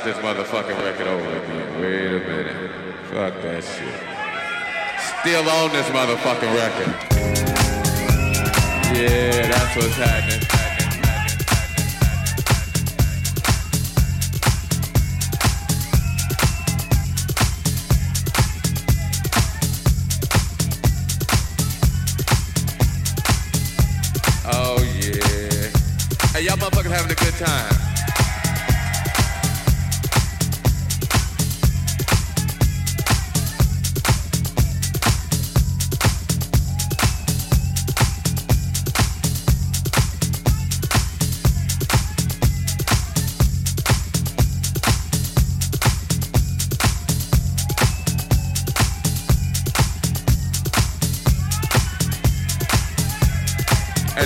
start this motherfucking record over again. Wait a minute. Fuck that shit. Still on this motherfucking record. Yeah, that's what's happening. Oh yeah. Hey, y'all motherfuckers having a good time.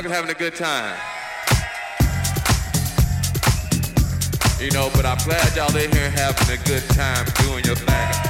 Motherfuckers having a good time. You know, but I'm glad y'all in here having a good time doing your thing.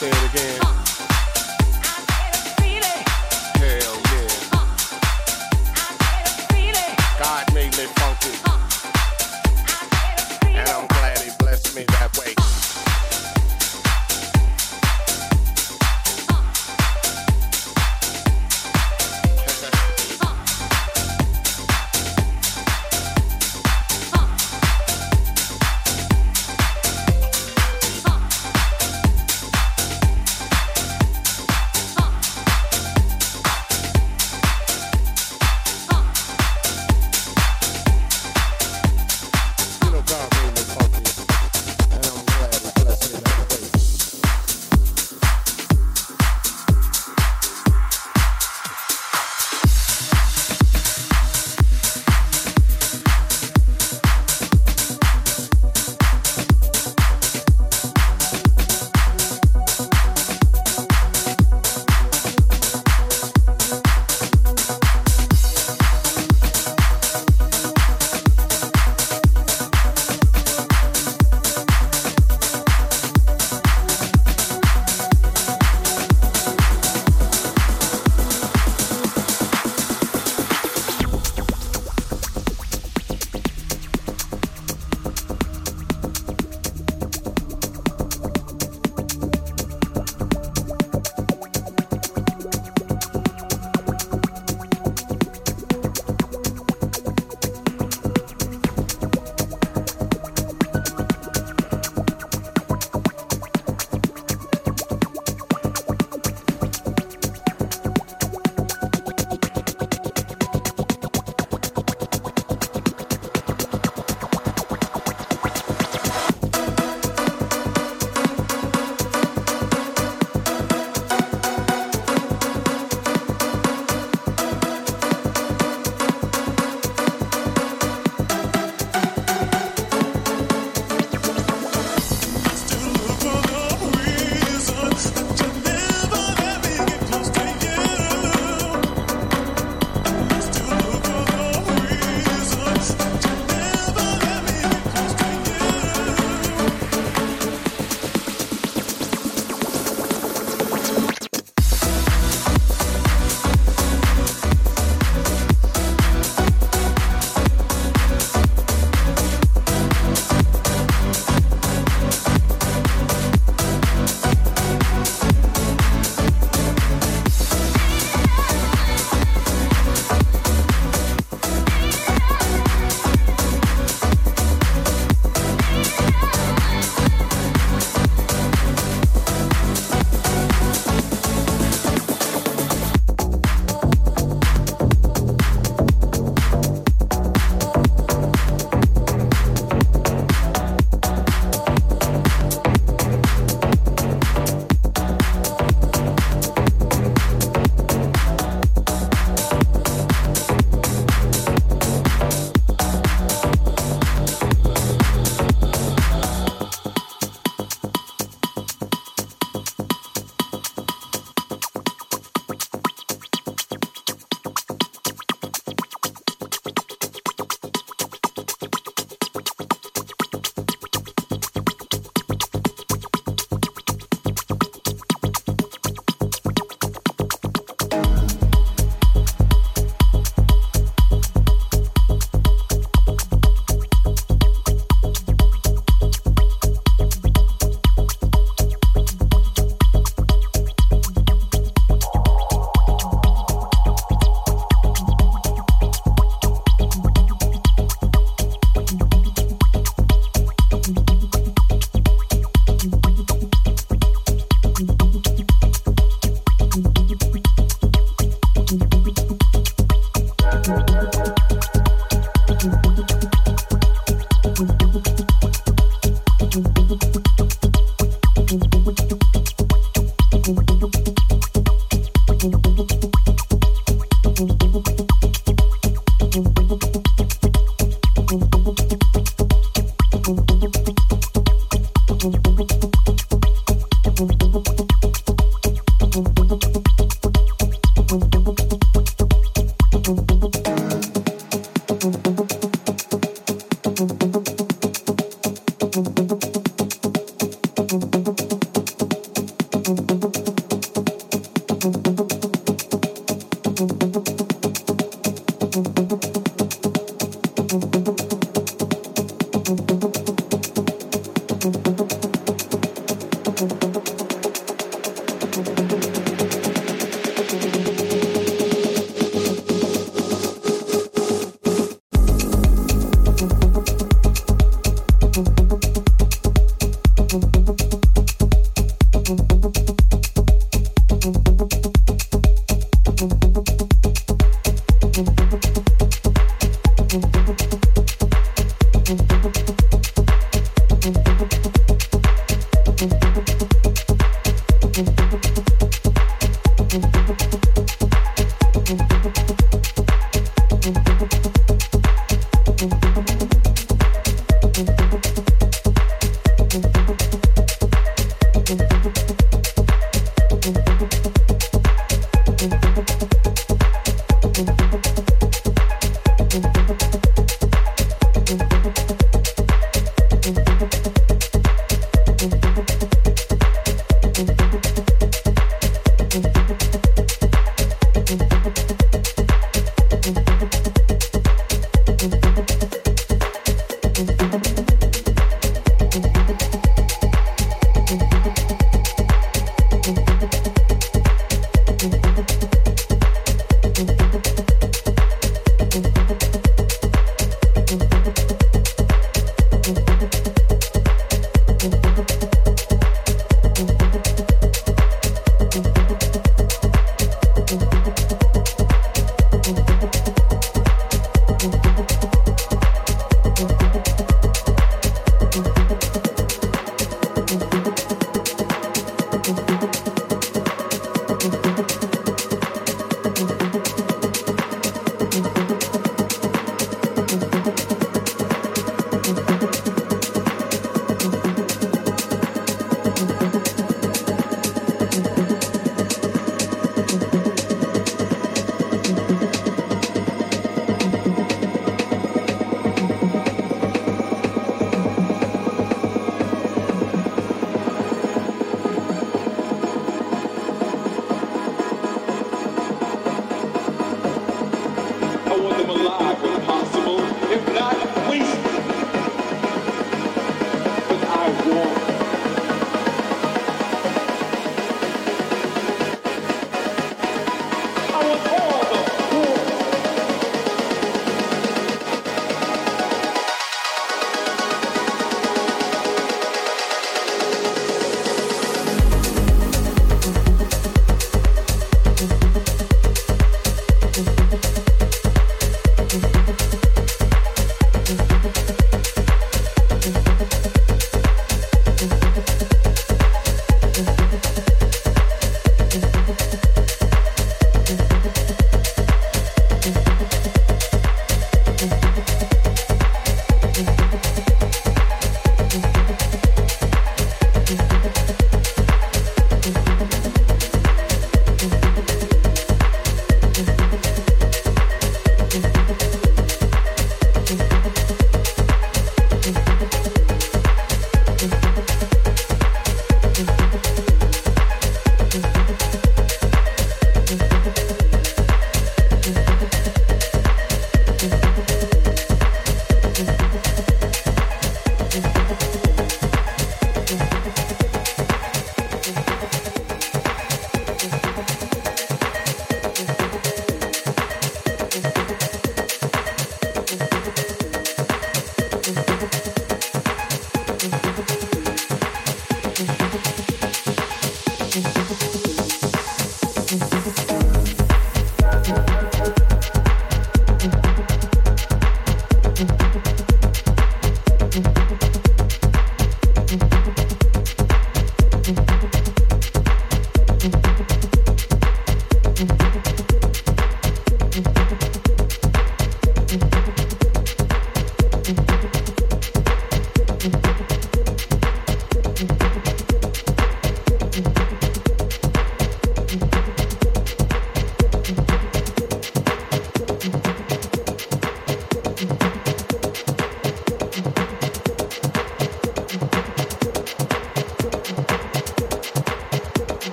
say it again.